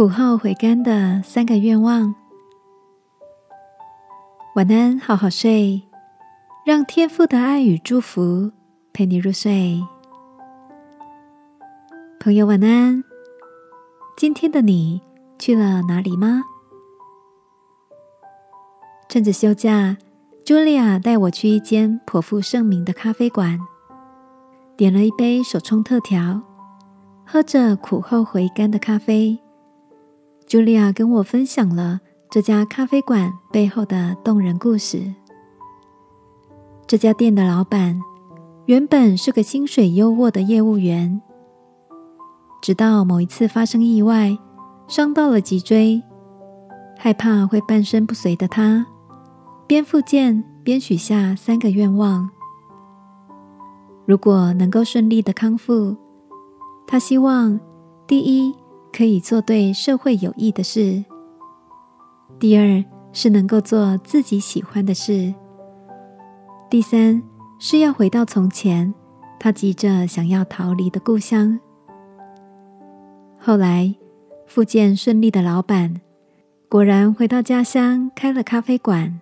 苦后回甘的三个愿望。晚安，好好睡，让天父的爱与祝福陪你入睡。朋友，晚安。今天的你去了哪里吗？趁着休假，茱莉亚带我去一间颇负盛名的咖啡馆，点了一杯手冲特调，喝着苦后回甘的咖啡。茱莉亚跟我分享了这家咖啡馆背后的动人故事。这家店的老板原本是个薪水优渥的业务员。直到某一次发生意外，伤到了脊椎，害怕会半身不遂的他，边复健边许下三个愿望。如果能够顺利的康复，他希望第一可以做对社会有益的事；第二是能够做自己喜欢的事；第三是要回到从前他急着想要逃离的故乡。后来，复健顺利的老板果然回到家乡，开了咖啡馆。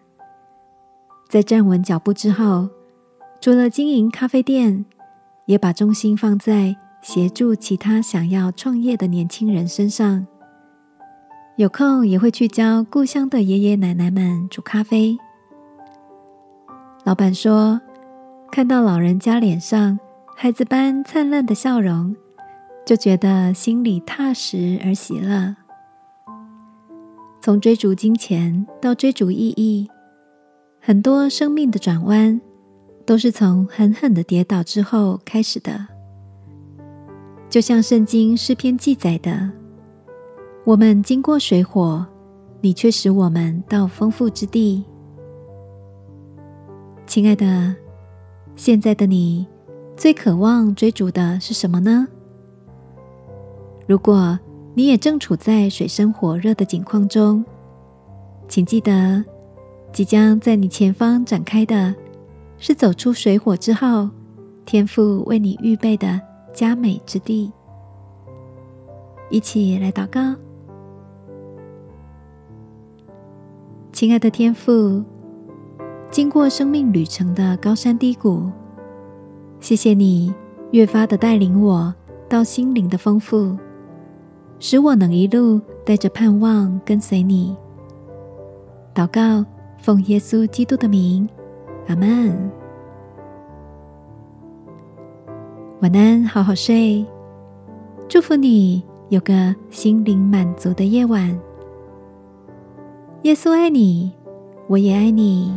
在站稳脚步之后，除了经营咖啡店，也把重心放在协助其他想要创业的年轻人身上。有空也会去教故乡的爷爷奶奶们煮咖啡。老板说，看到老人家脸上孩子般灿烂的笑容。就觉得心里踏实而喜乐。从追逐金钱到追逐意义，很多生命的转弯都是从狠狠的跌倒之后开始的。就像圣经诗篇记载的：“我们经过水火，你却使我们到丰富之地。”亲爱的，现在的你最渴望追逐的是什么呢？如果你也正处在水深火热的境况中，请记得，即将在你前方展开的，是走出水火之后，天父为你预备的佳美之地。一起来祷告，亲爱的天父，经过生命旅程的高山低谷，谢谢你越发的带领我到心灵的丰富。使我能一路带着盼望跟随你。祷告，奉耶稣基督的名，阿门。晚安，好好睡。祝福你有个心灵满足的夜晚。耶稣爱你，我也爱你。